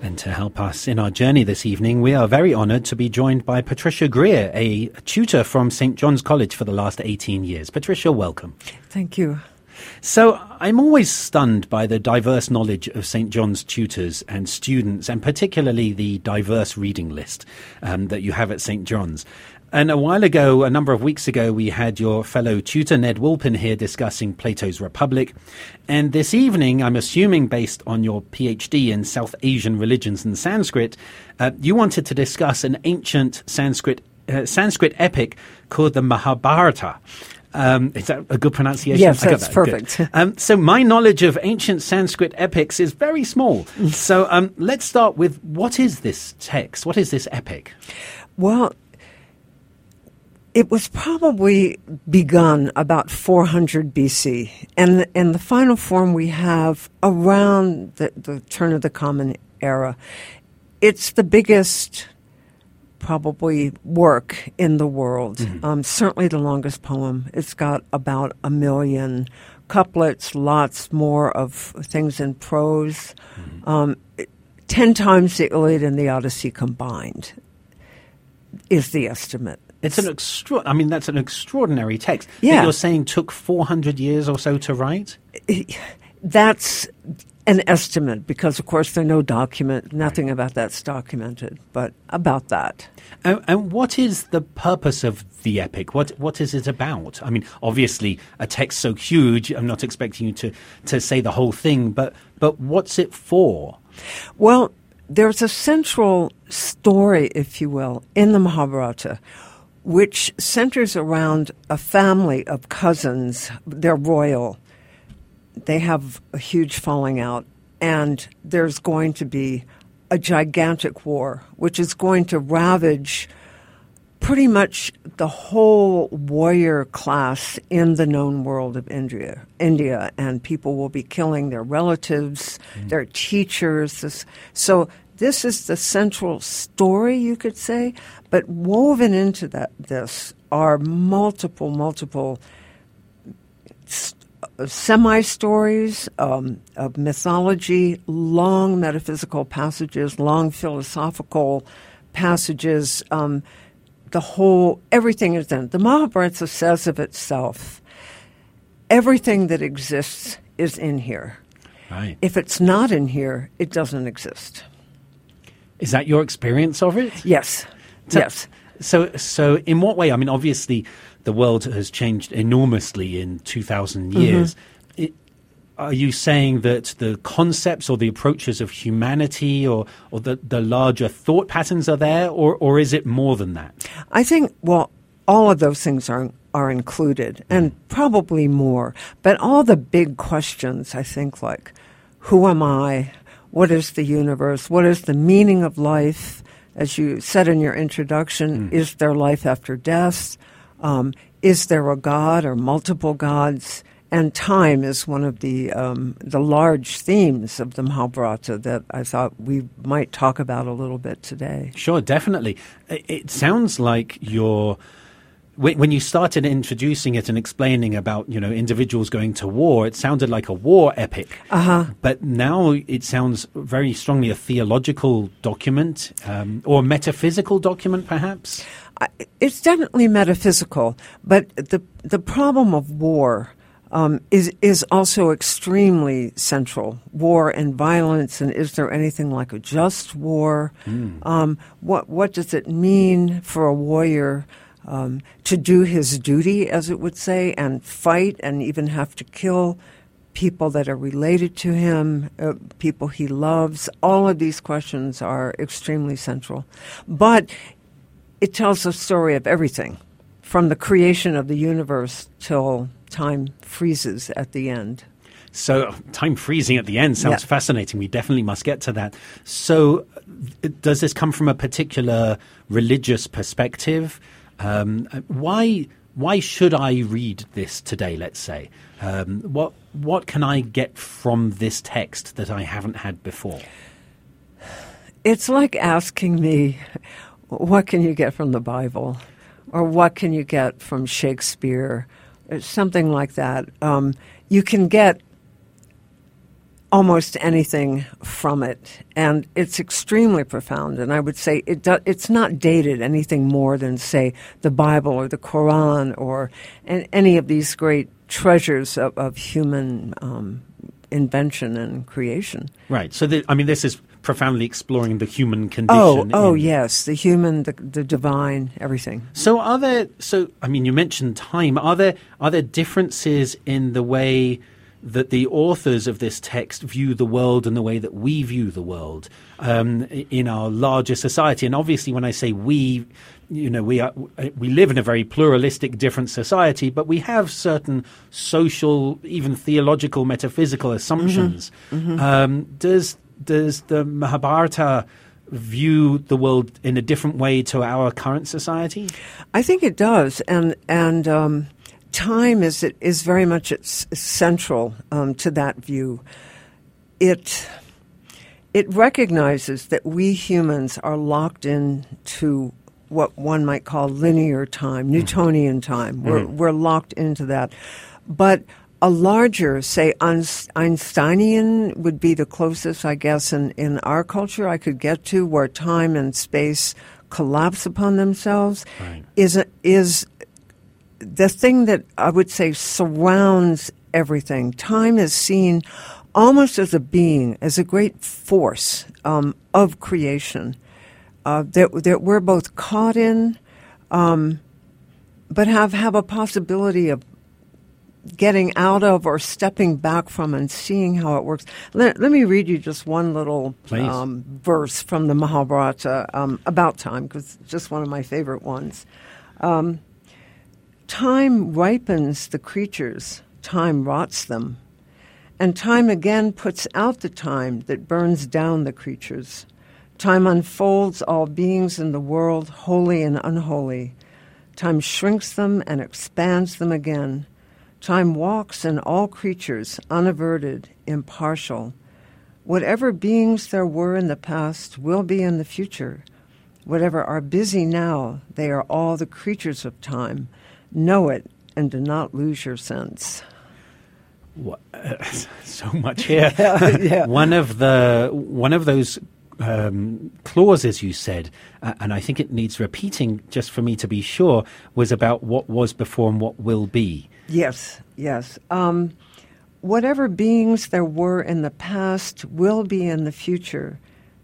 And to help us in our journey this evening, we are very honoured to be joined by Patricia Greer, a tutor from St. John's College for the last 18 years. Patricia, welcome. Thank you. So, I'm always stunned by the diverse knowledge of St. John's tutors and students, and particularly the diverse reading list um, that you have at St. John's. And a while ago, a number of weeks ago, we had your fellow tutor Ned Wolpin here discussing Plato's Republic. And this evening, I'm assuming based on your PhD in South Asian religions and Sanskrit, uh, you wanted to discuss an ancient Sanskrit uh, Sanskrit epic called the Mahabharata. Um, is that a good pronunciation? Yes, that's that. perfect. Um, so my knowledge of ancient Sanskrit epics is very small. so um, let's start with what is this text? What is this epic? Well, it was probably begun about 400 BC, and and the final form we have around the, the turn of the Common Era. It's the biggest, probably, work in the world. Mm-hmm. Um, certainly the longest poem. It's got about a million couplets, lots more of things in prose. Mm-hmm. Um, ten times the Iliad and the Odyssey combined is the estimate. It's an extra. I mean, that's an extraordinary text. Yeah. you're saying took 400 years or so to write. That's an estimate because, of course, there's no document. Nothing about that's documented, but about that. And, and, what is the purpose of the epic? What what is it about? I mean, obviously, a text so huge. I'm not expecting you to to say the whole thing, but but what's it for? Well, there's a central story, if you will, in the Mahabharata which centers around a family of cousins. They're royal. They have a huge falling out, and there's going to be a gigantic war, which is going to ravage pretty much the whole warrior class in the known world of India. India, and people will be killing their relatives, mm. their teachers. So this is the central story, you could say, but woven into that this are multiple, multiple semi stories um, of mythology, long metaphysical passages, long philosophical passages. Um, the whole, everything is in. The Mahabharata says of itself, everything that exists is in here. Right. If it's not in here, it doesn't exist. Is that your experience of it? Yes. So, yes. So, so in what way? I mean, obviously, the world has changed enormously in 2,000 mm-hmm. years. Mm-hmm. It, are you saying that the concepts or the approaches of humanity or, or the, the larger thought patterns are there, or, or is it more than that? I think, well, all of those things are, are included, and mm. probably more. But all the big questions, I think, like who am I? What is the universe, what is the meaning of life. As you said in your introduction, mm. is there life after death? Um, is there a God or multiple gods? And time is one of the um, the large themes of the Mahabharata that I thought we might talk about a little bit today. Sure, definitely. It sounds like you're when you started introducing it and explaining about you know individuals going to war, it sounded like a war epic. Uh-huh. But now it sounds very strongly a theological document um, or metaphysical document, perhaps. It's definitely metaphysical, but the the problem of war. Um, is is also extremely central. War and violence, and is there anything like a just war? Mm. Um, what what does it mean for a warrior um, to do his duty, as it would say, and fight and even have to kill people that are related to him, uh, people he loves. All of these questions are extremely central. But it tells the story of everything from the creation of the universe till time freezes at the end. So, time freezing at the end sounds Yeah. fascinating. We definitely must get to that. So, uh, does this come from a particular religious perspective? Um, why why should I read this today? Let's say um, what what can I get from this text that I haven't had before? It's like asking me, what can you get from the Bible? Or what can you get from Shakespeare? Something like that. Um, you can get almost anything from it, and it's extremely profound. And I would say it do, it's not dated anything more than, say, the Bible or the Quran or an, any of these great treasures of, of human um, invention and creation. Right. So, the, I mean, this is profoundly exploring the human condition. Oh, oh in- yes, the human, the, the divine, everything. So are there? So I mean, you mentioned time. Are there are there differences in the way that the authors of this text view the world in the way that we view the world um, in our larger society? And obviously, when I say we, you know, we are we live in a very pluralistic, different society, but we have certain social, even theological, metaphysical assumptions. Um, does does the Mahabharata view the world in a different way to our current society? I think it does, and and um, time is is very much it's central um, to that view. It it recognizes that we humans are locked into what one might call linear time, Newtonian time. We're we're locked into that, but a larger, say, Einsteinian would be the closest, I guess, in, in our culture I could get to, where time and space collapse upon themselves, Right. is a, is the thing that I would say surrounds everything. Time is seen almost as a being, as a great force um, of creation uh, that, that we're both caught in, um, but have, have a possibility of getting out of or stepping back from and seeing how it works. Let, let me read you just one little um, verse from the Mahabharata um, about time, because it's just one of my favorite ones. Um, time ripens the creatures, time rots them, and time again puts out the time that burns down the creatures. Time unfolds all beings in the world, holy and unholy. Time shrinks them and expands them again. Time walks in all creatures, unaverted, impartial. Whatever beings there were in the past will be in the future. Whatever are busy now, they are all the creatures of time. Know it and do not lose your sense. What, uh, so much here. yeah. one of the one of those um, clauses you said, uh, and I think it needs repeating just for me to be sure, was about what was before and what will be. Yes, yes. Um, whatever beings there were in the past will be in the future,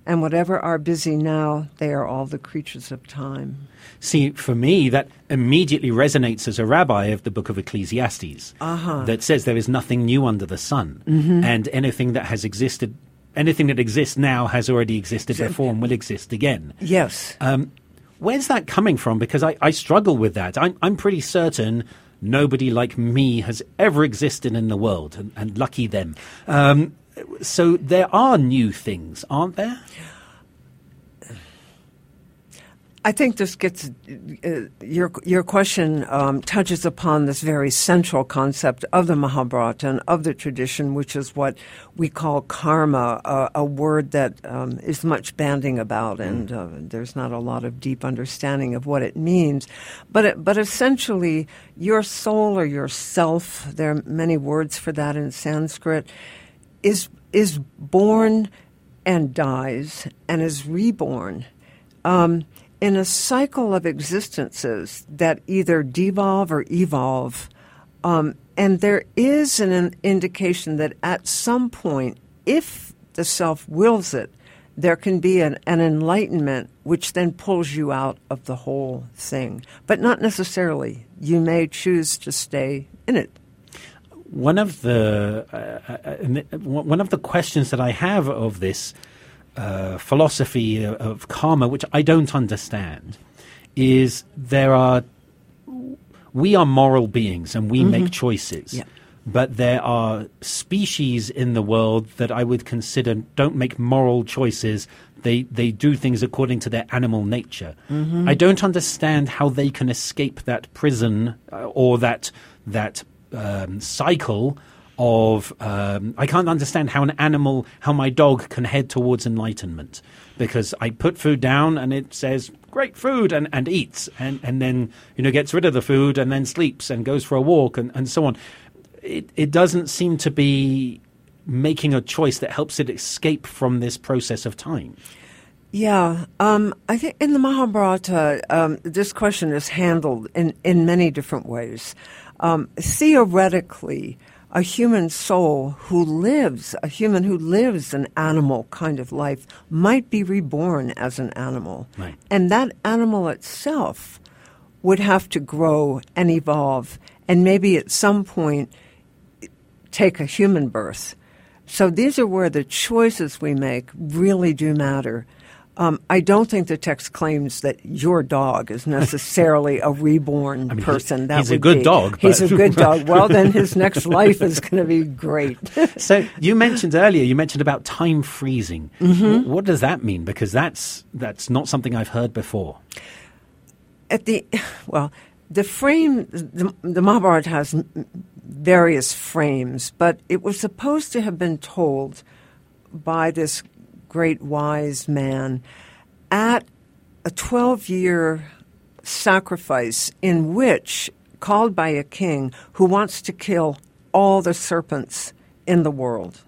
and whatever are busy now, they are all the creatures of time. See, for me, that immediately resonates as a rabbi of the book of Ecclesiastes Uh-huh. that says there is nothing new under the sun, and anything that has existed, anything that exists now has already existed before and will exist again. Yes. Um, where's that coming from? Because I, I struggle with that. I'm, I'm pretty certain nobody like me has ever existed in the world, and, and lucky them. Um, so there are new things, aren't there? I think this gets uh, your your question um, touches upon this very central concept of the Mahabharata and of the tradition, which is what we call karma, uh, a word that um, is much banding about, and uh, there's not a lot of deep understanding of what it means. But it, but essentially, your soul or your self, there are many words for that in Sanskrit, is is born and dies and is reborn. Um, in a cycle of existences that either devolve or evolve. Um, and there is an, an indication that at some point, if the self wills it, there can be an, an enlightenment which then pulls you out of the whole thing. But not necessarily. You may choose to stay in it. One of the uh, uh, and the- one of the questions that I have of this uh, philosophy of, karma, which I don't understand, is there are we are moral beings and we make choices. Yeah. but there are species in the world that I would consider don't make moral choices. They they do things according to their animal nature. Mm-hmm. I don't understand how they can escape that prison uh, or that that um, cycle of um, I can't understand how an animal, how my dog can head towards enlightenment because I put food down and it says great food and, and eats and, and then you know gets rid of the food and then sleeps and goes for a walk and, and so on. It it doesn't seem to be making a choice that helps it escape from this process of time. Yeah, um, I think in the Mahabharata, um, this question is handled in, in many different ways. Um, theoretically, a human soul who lives, a human who lives an animal kind of life, might be reborn as an animal. Right. And that animal itself would have to grow and evolve, and maybe at some point take a human birth. So these are where the choices we make really do matter. Um, I don't think the text claims that your dog is necessarily a reborn I mean, he- person. that he's a good be- dog, He's a good dog. Well, then his next life is going to be great. So you mentioned earlier, you mentioned about time freezing. Wh- What does that mean? Because that's that's not something I've heard before. At the well, the frame, the, the Mahabharata has various frames, but it was supposed to have been told by this great wise man at a 12 year sacrifice in which, called by a king who wants to kill all the serpents in the world.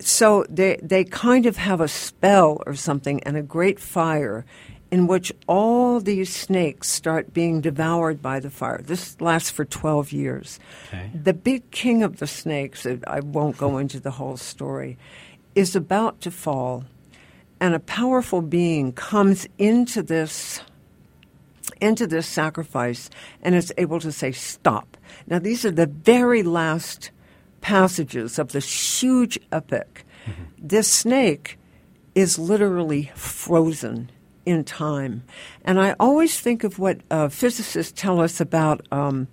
So they, they kind of have a spell or something and a great fire in which all these snakes start being devoured by the fire. This lasts for 12 years. Okay. The big king of the snakes, I won't go into the whole story, is about to fall, and a powerful being comes into this into this sacrifice and is able to say stop. Now these are the very last passages of this huge epic. This snake is literally frozen in time. And I always think of what uh, physicists tell us about um,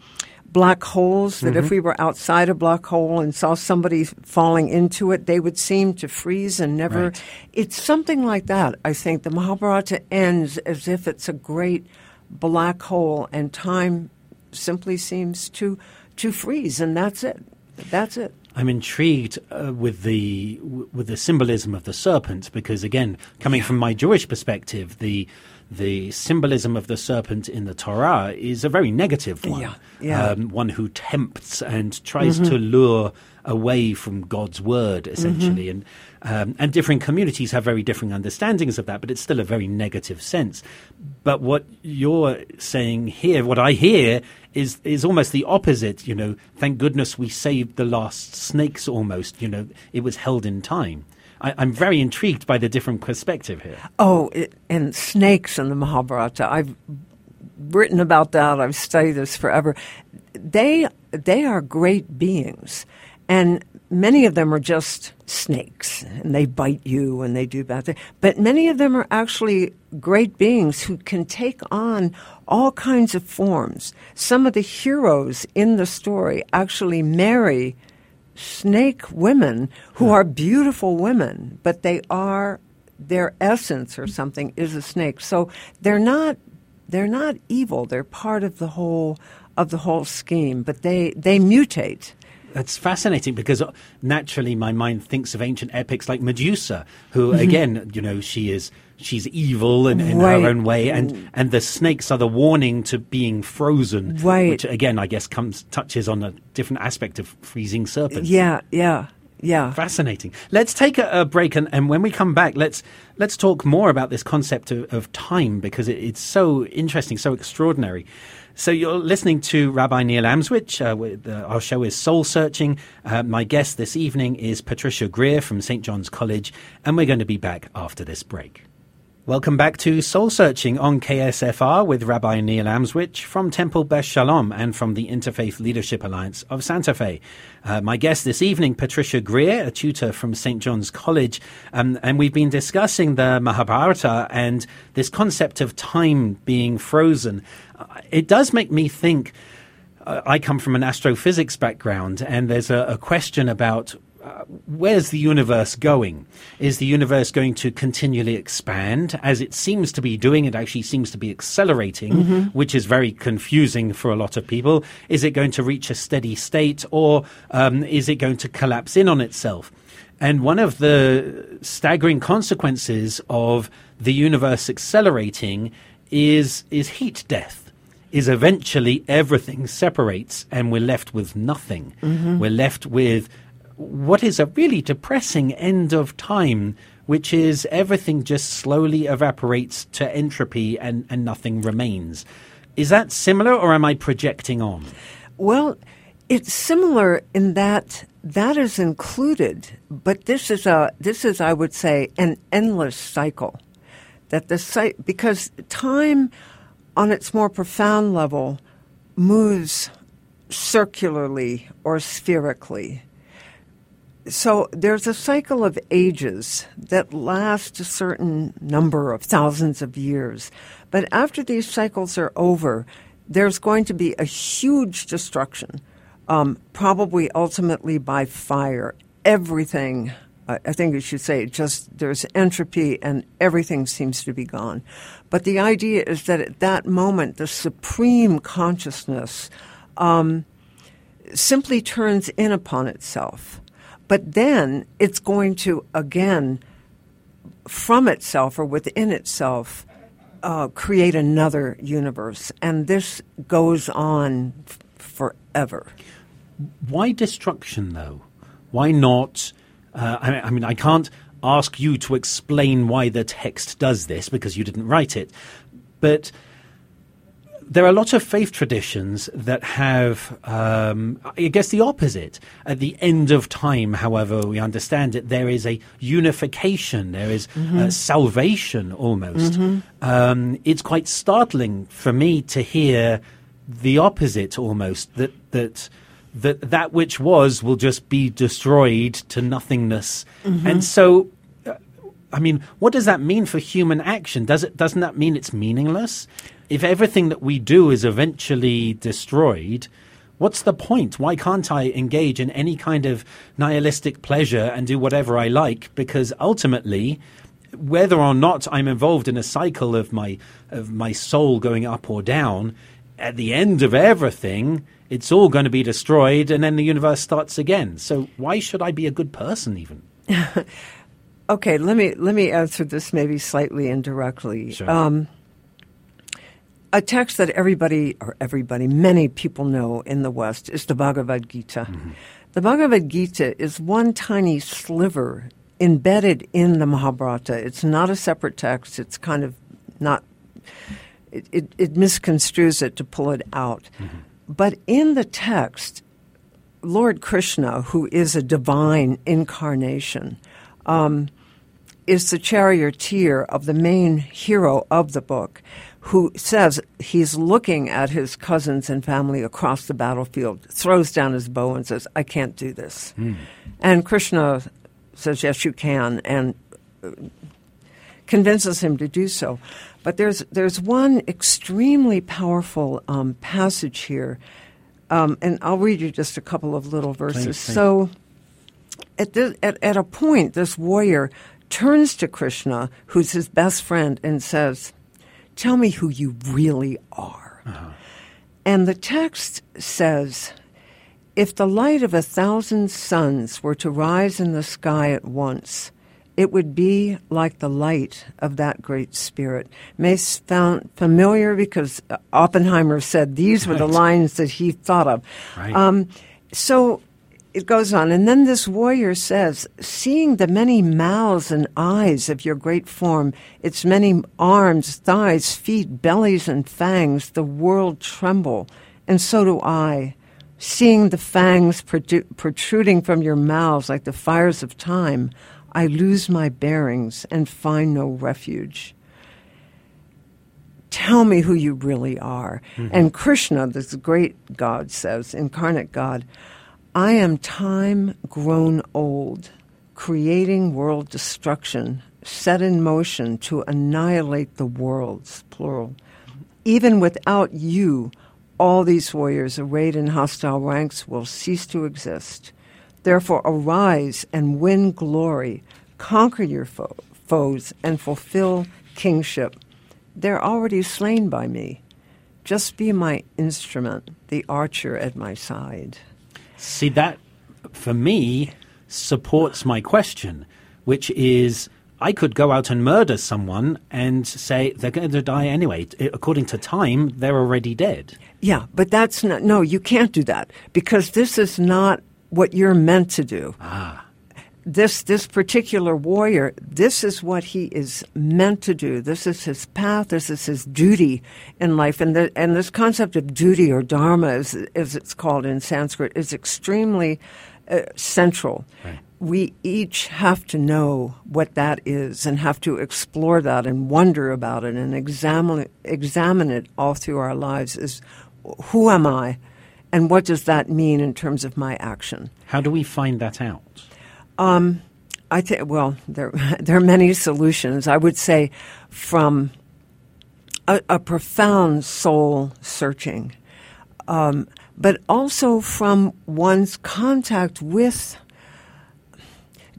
black holes, that if we were outside a black hole and saw somebody falling into it, they would seem to freeze and never. Right. It's something like that, I think. The Mahabharata ends as if it's a great black hole and time simply seems to, to freeze, and that's it. That's it. I'm intrigued uh, with the with the symbolism of the serpent because, again, coming from my Jewish perspective, the the symbolism of the serpent in the Torah is a very negative one. Yeah, yeah. Um, one who tempts and tries to lure away from God's word, essentially. And um, and different communities have very different understandings of that, but it's still a very negative sense. But what you're saying here, what I hear, is is almost the opposite. You know, thank goodness we saved the last snakes. Almost, you know, it was held in time. I, I'm very intrigued by the different perspective here. Oh, it, and snakes in the Mahabharata. I've written about that. I've studied this forever. They they are great beings, and many of them are just snakes, and they bite you and they do bad things. But many of them are actually great beings who can take on all kinds of forms. Some of the heroes in the story actually marry snake women who hmm. are beautiful women, but they are their essence or something is a snake. So they're not they're not evil. They're part of the whole of the whole scheme, but they they mutate. That's fascinating because naturally my mind thinks of ancient epics like Medusa, who mm-hmm. again, you know, she is she's evil in, in Right. her own way, and mm. and the snakes are the warning to being frozen, Right. Which again, I guess, comes touches on a different aspect of freezing serpents. Yeah, yeah, yeah. Fascinating. Let's take a, a break, and, and when we come back, let's let's talk more about this concept of, of time because it, it's so interesting, so extraordinary. So you're listening to Rabbi Neil Amswych. Uh, uh, our show is Soul Searching. Uh, my guest this evening is Patricia Greer from St John's College, and we're going to be back after this break. Welcome back to Soul Searching on KSFR with Rabbi Neil Amswych from Temple Beth Shalom and from the Interfaith Leadership Alliance of Santa Fe. Uh, my guest this evening, Patricia Greer, a tutor from St. John's College, um, and we've been discussing the Mahabharata and this concept of time being frozen. Uh, it does make me think uh, I come from an astrophysics background, and there's a, a question about uh, where's the universe going? Is the universe going to continually expand as it seems to be doing? It actually seems to be accelerating, mm-hmm. which is very confusing for a lot of people. Is it going to reach a steady state or um, is it going to collapse in on itself? And one of the staggering consequences of the universe accelerating is, is heat death. Is eventually everything separates and we're left with nothing. Mm-hmm. We're left with what is a really depressing end of time, which is everything just slowly evaporates to entropy and, and nothing remains. Is that similar, or am I projecting on? Well, it's similar in that that is included, but this is a this is I would say an endless cycle. That the site because time on its more profound level moves circularly or spherically so there's a cycle of ages that last a certain number of thousands of years. But after these cycles are over, there's going to be a huge destruction, um, probably ultimately by fire. Everything, I think you should say, just there's entropy and everything seems to be gone. But the idea is that at that moment, the supreme consciousness um, simply turns in upon itself but then it's going to, again, from itself or within itself, uh, create another universe. And this goes on f- forever. Why destruction, though? Why not? Uh, I, I mean, I can't ask you to explain why the text does this because you didn't write it. But there are a lot of faith traditions that have, um, I guess, the opposite. At the end of time, however we understand it, there is a unification, there is mm-hmm. salvation almost. Mm-hmm. Um, it's quite startling for me to hear the opposite almost that that that that which was will just be destroyed to nothingness, mm-hmm. and so. I mean, what does that mean for human action? Does it doesn't that mean it's meaningless? if everything that we do is eventually destroyed, what's the point? Why can't I engage in any kind of nihilistic pleasure and do whatever I like? Because ultimately, whether or not I'm involved in a cycle of my of my soul going up or down, at the end of everything, it's all going to be destroyed, and then the universe starts again. So why should I be a good person even? okay, let me let me answer this maybe slightly indirectly. Sure. Um, a text that everybody, or everybody, many people know in the West is the Bhagavad Gita. Mm-hmm. The Bhagavad Gita is one tiny sliver embedded in the Mahabharata. It's not a separate text. It's kind of not, it, it, it misconstrues it to pull it out. Mm-hmm. But in the text, Lord Krishna, who is a divine incarnation, um, is the charioteer of the main hero of the book who says he's looking at his cousins and family across the battlefield, throws down his bow and says, I can't do this. Mm. And Krishna says, Yes, you can, and uh, convinces him to do so. But there's, there's one extremely powerful um, passage here, um, and I'll read you just a couple of little verses. So, at, this, at, at a point, this warrior turns to Krishna, who's his best friend, and says, Tell me who you really are. Uh-huh. And the text says, if the light of a thousand suns were to rise in the sky at once, it would be like the light of that great spirit. May sound familiar because Oppenheimer said these were right. the lines that he thought of. Right. Um, so it goes on. And then this warrior says, Seeing the many mouths and eyes of your great form, its many arms, thighs, feet, bellies, and fangs, the world tremble, and so do I. Seeing the fangs protruding from your mouths like the fires of time, I lose my bearings and find no refuge. Tell me who you really are. Mm-hmm. And Krishna, this great God, says, incarnate God, I am time grown old, creating world destruction, set in motion to annihilate the worlds, plural. Even without you, all these warriors arrayed in hostile ranks will cease to exist. Therefore, arise and win glory, conquer your fo- foes, and fulfill kingship. They're already slain by me. Just be my instrument, the archer at my side. See, that for me supports my question, which is I could go out and murder someone and say they're going to die anyway. According to time, they're already dead. Yeah, but that's not, no, you can't do that because this is not what you're meant to do. Ah. This, this particular warrior, this is what he is meant to do. This is his path. This is his duty in life. And, the, and this concept of duty or dharma, as, as it's called in Sanskrit, is extremely uh, central. Right we each have to know what that is and have to explore that and wonder about it and examine it, examine it all through our lives is who am I and what does that mean in terms of my action? How do we find that out? Um, I think well, there there are many solutions. I would say from a, a profound soul searching, um, but also from one's contact with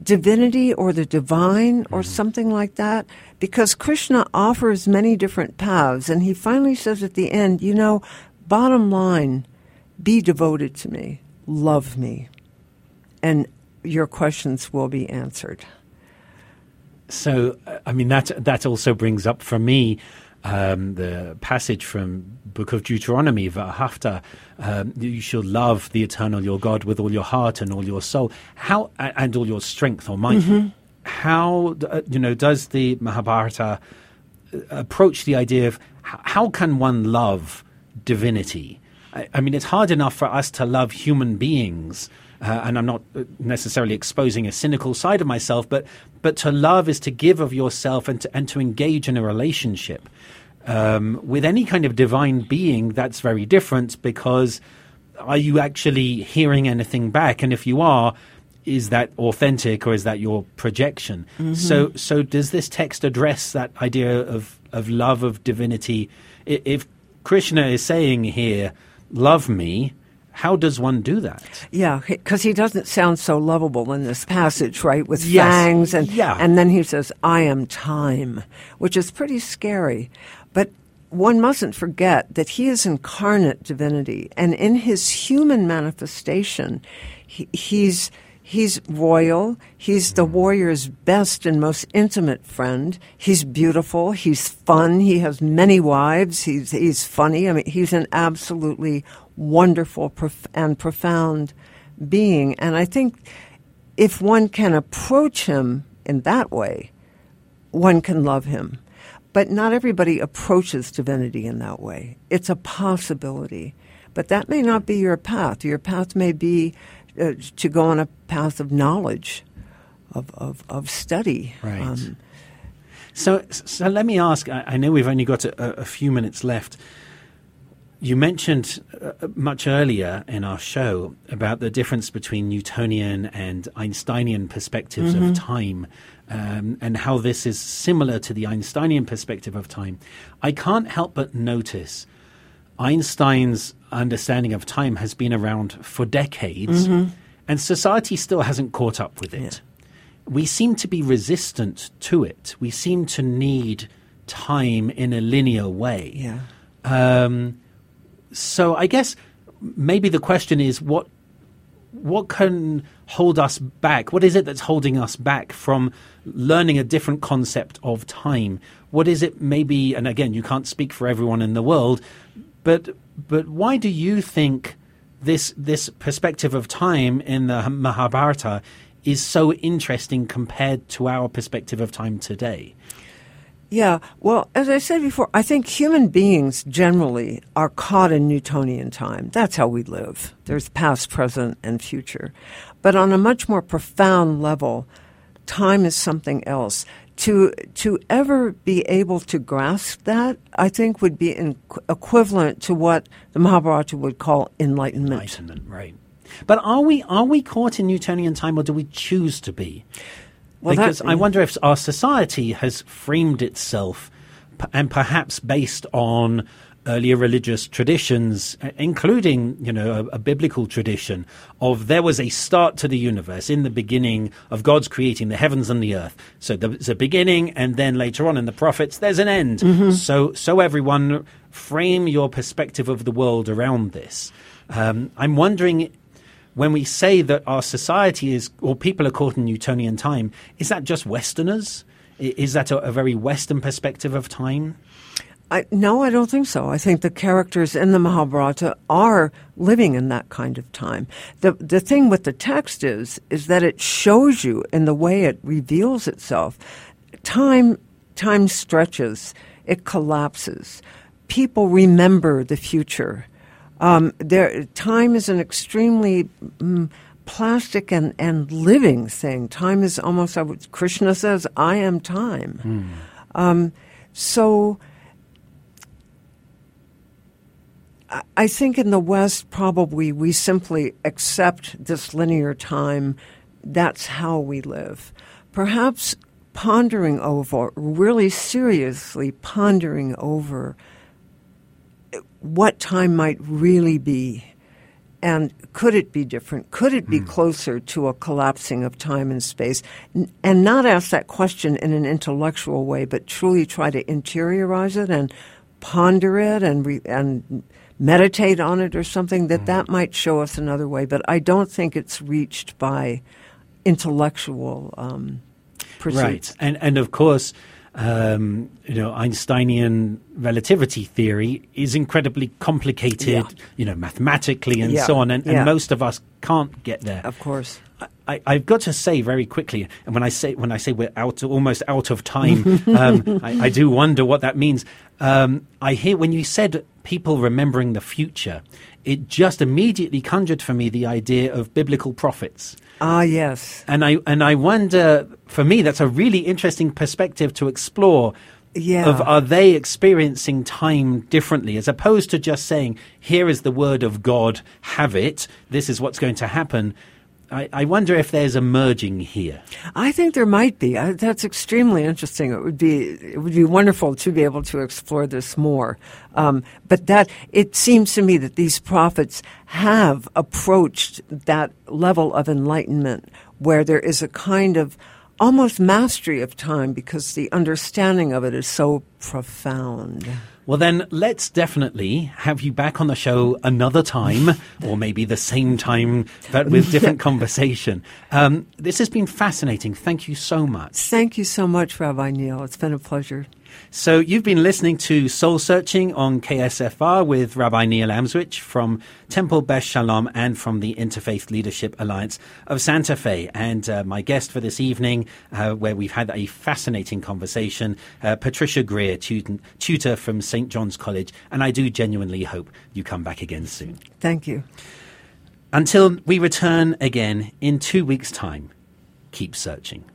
divinity or the divine or mm-hmm. something like that because Krishna offers many different paths and he finally says at the end, you know, bottom line, be devoted to me, love me, and your questions will be answered. So, I mean, that that also brings up for me um, the passage from Book of Deuteronomy, Vahafta, um, you shall love the eternal your God with all your heart and all your soul, how and all your strength or might. Mm-hmm. How uh, you know does the Mahabharata uh, approach the idea of how can one love divinity? I, I mean, it's hard enough for us to love human beings. Uh, and I'm not necessarily exposing a cynical side of myself, but but to love is to give of yourself and to, and to engage in a relationship. Um, with any kind of divine being, that's very different because are you actually hearing anything back? And if you are, is that authentic or is that your projection? Mm-hmm. So, so does this text address that idea of, of love of divinity? If Krishna is saying here, love me, how does one do that? Yeah, because he doesn't sound so lovable in this passage, right? With yes. fangs and yeah. and then he says, "I am time," which is pretty scary. But one mustn't forget that he is incarnate divinity, and in his human manifestation, he, he's He's royal. He's the warrior's best and most intimate friend. He's beautiful. He's fun. He has many wives. He's, he's funny. I mean, he's an absolutely wonderful prof- and profound being. And I think if one can approach him in that way, one can love him. But not everybody approaches divinity in that way. It's a possibility. But that may not be your path. Your path may be uh, to go on a path of knowledge, of, of, of study. Right. Um, so, so let me ask I, I know we've only got a, a, few minutes left. You mentioned uh, much earlier in our show about the difference between Newtonian and Einsteinian perspectives mm-hmm. of time. Um, and how this is similar to the Einsteinian perspective of time, I can't help but notice Einstein's understanding of time has been around for decades, mm-hmm. and society still hasn't caught up with it. Yeah. We seem to be resistant to it. We seem to need time in a linear way. Yeah. Um, so I guess maybe the question is what what can hold us back? What is it that's holding us back from learning a different concept of time? What is it maybe and again you can't speak for everyone in the world, but but why do you think this this perspective of time in the Mahabharata is so interesting compared to our perspective of time today? Yeah, well, as I said before, I think human beings generally are caught in Newtonian time. That's how we live. There's past, present, and future. But on a much more profound level, time is something else to to ever be able to grasp that, I think would be in, equivalent to what the Mahabharata would call enlightenment. Enlightenment, right? But are we are we caught in Newtonian time, or do we choose to be? Well, because that, I wonder if our society has framed itself, and perhaps based on earlier religious traditions, including, you know, a, a, biblical tradition of there was a start to the universe in the beginning of God's creating the heavens and the earth. So there's a beginning, and then later on in the prophets, there's an end. Mm-hmm. So, so everyone frame your perspective of the world around this. Um, I'm wondering when we say that our society is, or people are caught in Newtonian time, is that just Westerners? Is that a, a very Western perspective of time? I, no, I don't think so. I think the characters in the Mahabharata are living in that kind of time. The the thing with the text is is that it shows you in the way it reveals itself. Time time stretches, it collapses. People remember the future. Um, there, time is an extremely mm, plastic and, and living thing. Time is almost, Krishna says, I am time. Mm. Um, so I think in the West, probably we simply accept this linear time. That's how we live. Perhaps pondering over, really seriously pondering over what time might really be and could it be different? Could it be mm. closer to a collapsing of time and space? and not ask that question in an intellectual way, but truly try to interiorize it and ponder it and re- and meditate on it or something, that mm. that might show us another way. But I don't think it's reached by intellectual um, pursuits. Right, and and of course. Um, you know, Einsteinian relativity theory is incredibly complicated, yeah. you know, mathematically and yeah. so on, and, and yeah. most of us can't get there. Of course. I, have got to say very quickly, and when I say when I say we're out, almost out of time, um, I, I, do wonder what that means. Um, I hear when you said people remembering the future, it just immediately conjured for me the idea of biblical prophets. Ah, yes. And I and I wonder, for me, that's a really interesting perspective to explore. Yeah. Of are they experiencing time differently as opposed to just saying, "Here is the word of God, have it. This is what's going to happen." I, I, wonder if there's a merging here. I think there might be. I, that's extremely interesting. It would be it would be wonderful to be able to explore this more. Um, but that it seems to me that these prophets have approached that level of enlightenment where there is a kind of almost mastery of time because the understanding of it is so profound. Well, then let's definitely have you back on the show another time, or maybe the same time, but with different conversation. Um, this has been fascinating. Thank you so much. Thank you so much, Rabbi Neil. It's been a pleasure. So you've been listening to Soul Searching on KSFR with Rabbi Neil Amswych from Temple Beth Shalom and from the Interfaith Leadership Alliance of Santa Fe. And uh, my guest for this evening, uh, where we've had a fascinating conversation, uh, Patricia Greer, tutor, tutor from St. John's College. And I do genuinely hope you come back again soon. Thank you. Until we return again in two weeks' time, keep searching.